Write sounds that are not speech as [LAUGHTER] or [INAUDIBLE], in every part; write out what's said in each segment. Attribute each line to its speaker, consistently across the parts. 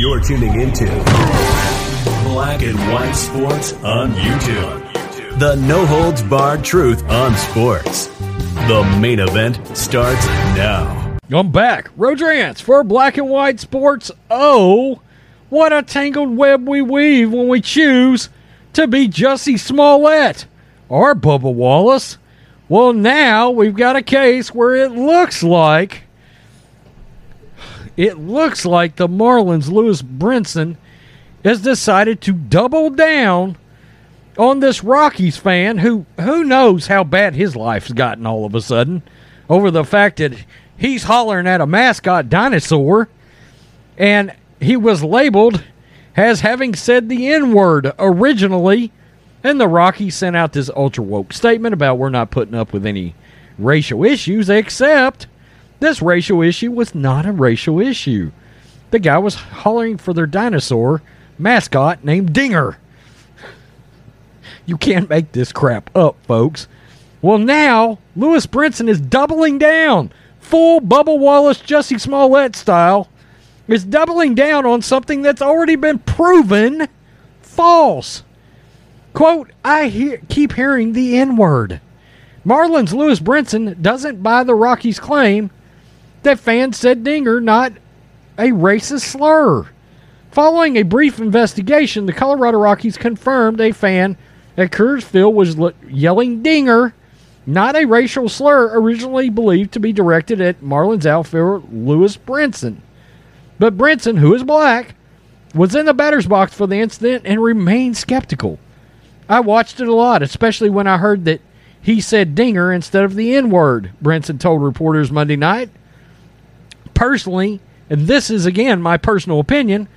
Speaker 1: You're tuning into Black and White Sports on YouTube. The no holds barred truth on sports. The main event starts now.
Speaker 2: I'm back. Rodrance for Black and White Sports. Oh, what a tangled web we weave when we choose to be Jussie Smollett or Bubba Wallace. Well, now we've got a case where it looks like it looks like the Marlins Lewis Brinson has decided to double down on this Rockies fan who who knows how bad his life's gotten all of a sudden over the fact that he's hollering at a mascot dinosaur and he was labeled as having said the N word originally. And the Rockies sent out this ultra woke statement about we're not putting up with any racial issues, except this racial issue was not a racial issue. The guy was hollering for their dinosaur mascot named Dinger. You can't make this crap up, folks. Well, now Lewis Brinson is doubling down, full Bubba Wallace, Jussie Smollett style, is doubling down on something that's already been proven false. Quote, I hear, keep hearing the N word. Marlins Lewis Brinson doesn't buy the Rockies' claim that fans said Dinger not a racist slur. Following a brief investigation, the Colorado Rockies confirmed a fan at Coors Field was yelling Dinger, not a racial slur originally believed to be directed at Marlins outfielder Lewis Brinson. But Brinson, who is black, was in the batter's box for the incident and remained skeptical. I watched it a lot, especially when I heard that he said dinger instead of the N word, Brinson told reporters Monday night. Personally, and this is again my personal opinion,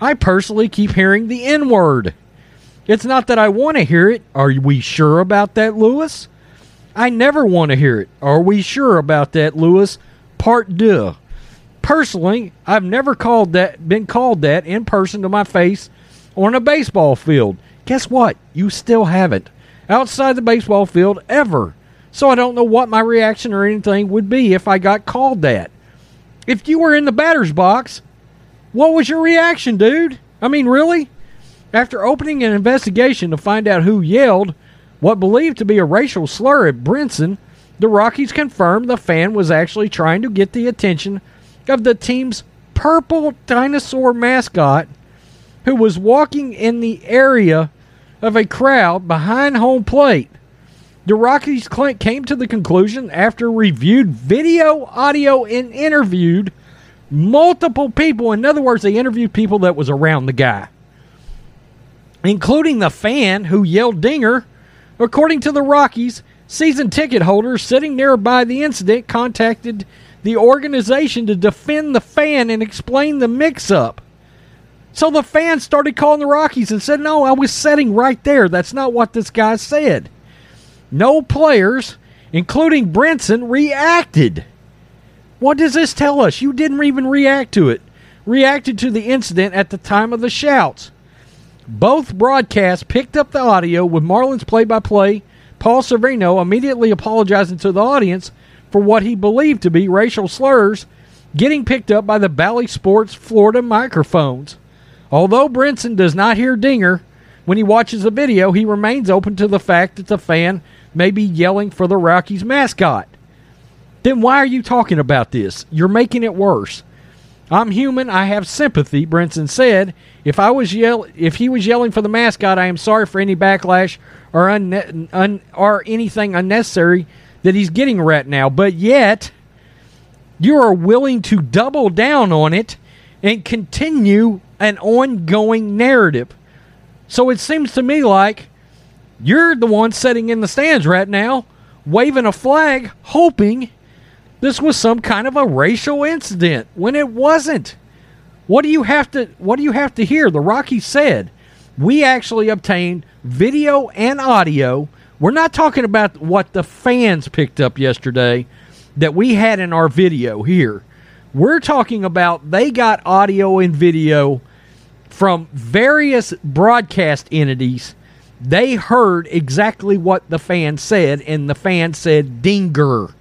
Speaker 2: I personally keep hearing the N word. It's not that I want to hear it. Are we sure about that, Lewis? I never want to hear it. Are we sure about that, Lewis? Part deux. Personally, I've never called that been called that in person to my face on a baseball field. Guess what? You still haven't. Outside the baseball field ever. So I don't know what my reaction or anything would be if I got called that. If you were in the batter's box, what was your reaction, dude? I mean, really? After opening an investigation to find out who yelled what believed to be a racial slur at Brinson, the Rockies confirmed the fan was actually trying to get the attention of the team's purple dinosaur mascot who was walking in the area of a crowd behind home plate. The Rockies Clint came to the conclusion after reviewed video, audio, and interviewed multiple people. In other words, they interviewed people that was around the guy, including the fan who yelled "Dinger." According to the Rockies, season ticket holders sitting nearby the incident contacted the organization to defend the fan and explain the mix-up. So the fan started calling the Rockies and said, No, I was sitting right there. That's not what this guy said. No players, including Brinson, reacted. What does this tell us? You didn't even react to it. Reacted to the incident at the time of the shouts. Both broadcasts picked up the audio with Marlins play by play, Paul Severino immediately apologizing to the audience for what he believed to be racial slurs getting picked up by the Bally Sports Florida microphones. Although Brinson does not hear Dinger when he watches the video, he remains open to the fact that the fan may be yelling for the Rockies mascot. Then why are you talking about this? You're making it worse. I'm human. I have sympathy, Brinson said. If I was yell, if he was yelling for the mascot, I am sorry for any backlash or un- un- or anything unnecessary that he's getting right now. But yet, you are willing to double down on it and continue an ongoing narrative. So it seems to me like you're the one sitting in the stands right now, waving a flag, hoping this was some kind of a racial incident when it wasn't. What do you have to what do you have to hear? The Rocky said we actually obtained video and audio. We're not talking about what the fans picked up yesterday that we had in our video here. We're talking about they got audio and video from various broadcast entities. They heard exactly what the fan said, and the fan said dinger,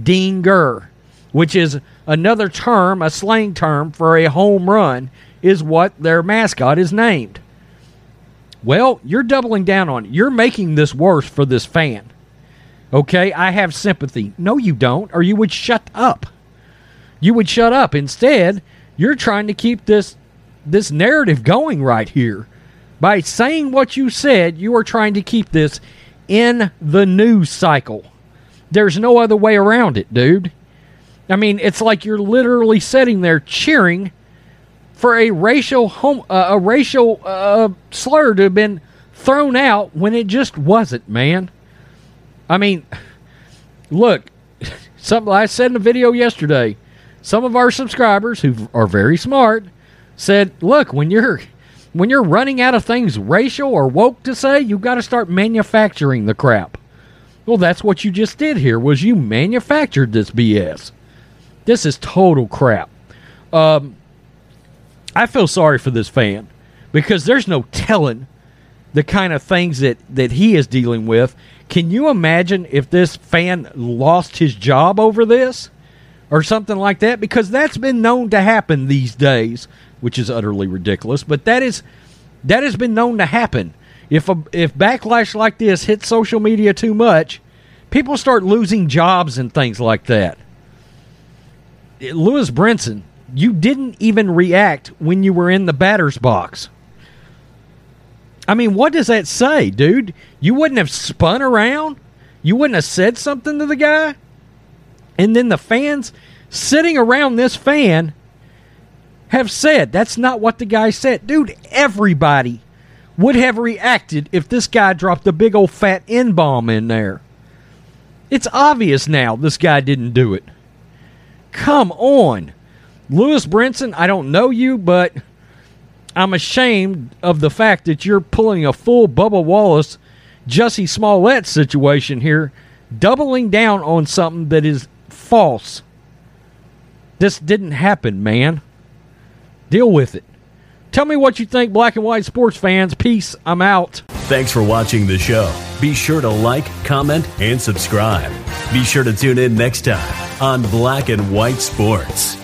Speaker 2: dinger, which is another term, a slang term for a home run. is what their mascot is named. Well, you're doubling down on it. You're making this worse for this fan. Okay, I have sympathy. No, you don't, or you would shut up. You would shut up. Instead, you're trying to keep this this narrative going right here. By saying what you said, you are trying to keep this in the news cycle. There's no other way around it, dude. I mean, it's like you're literally sitting there cheering for a racial home, uh, a racial uh, slur to have been thrown out when it just wasn't, man. I mean, look, [LAUGHS] something I said in a video yesterday. Some of our subscribers who are very smart said, "Look, when you're when you're running out of things racial or woke to say, you've got to start manufacturing the crap." Well, that's what you just did here. Was you manufactured this BS? This is total crap. Um, I feel sorry for this fan because there's no telling the kind of things that, that he is dealing with. Can you imagine if this fan lost his job over this or something like that? Because that's been known to happen these days, which is utterly ridiculous. But that is that has been known to happen. If a, if backlash like this hits social media too much, people start losing jobs and things like that. Lewis Brinson you didn't even react when you were in the batter's box. I mean, what does that say, dude? You wouldn't have spun around? You wouldn't have said something to the guy? And then the fans sitting around this fan have said that's not what the guy said. Dude, everybody would have reacted if this guy dropped a big old fat N bomb in there. It's obvious now this guy didn't do it. Come on. Lewis Brinson, I don't know you, but I'm ashamed of the fact that you're pulling a full Bubba Wallace, Jussie Smollett situation here, doubling down on something that is false. This didn't happen, man. Deal with it. Tell me what you think, black and white sports fans. Peace. I'm out.
Speaker 1: Thanks for watching the show. Be sure to like, comment, and subscribe. Be sure to tune in next time on Black and White Sports.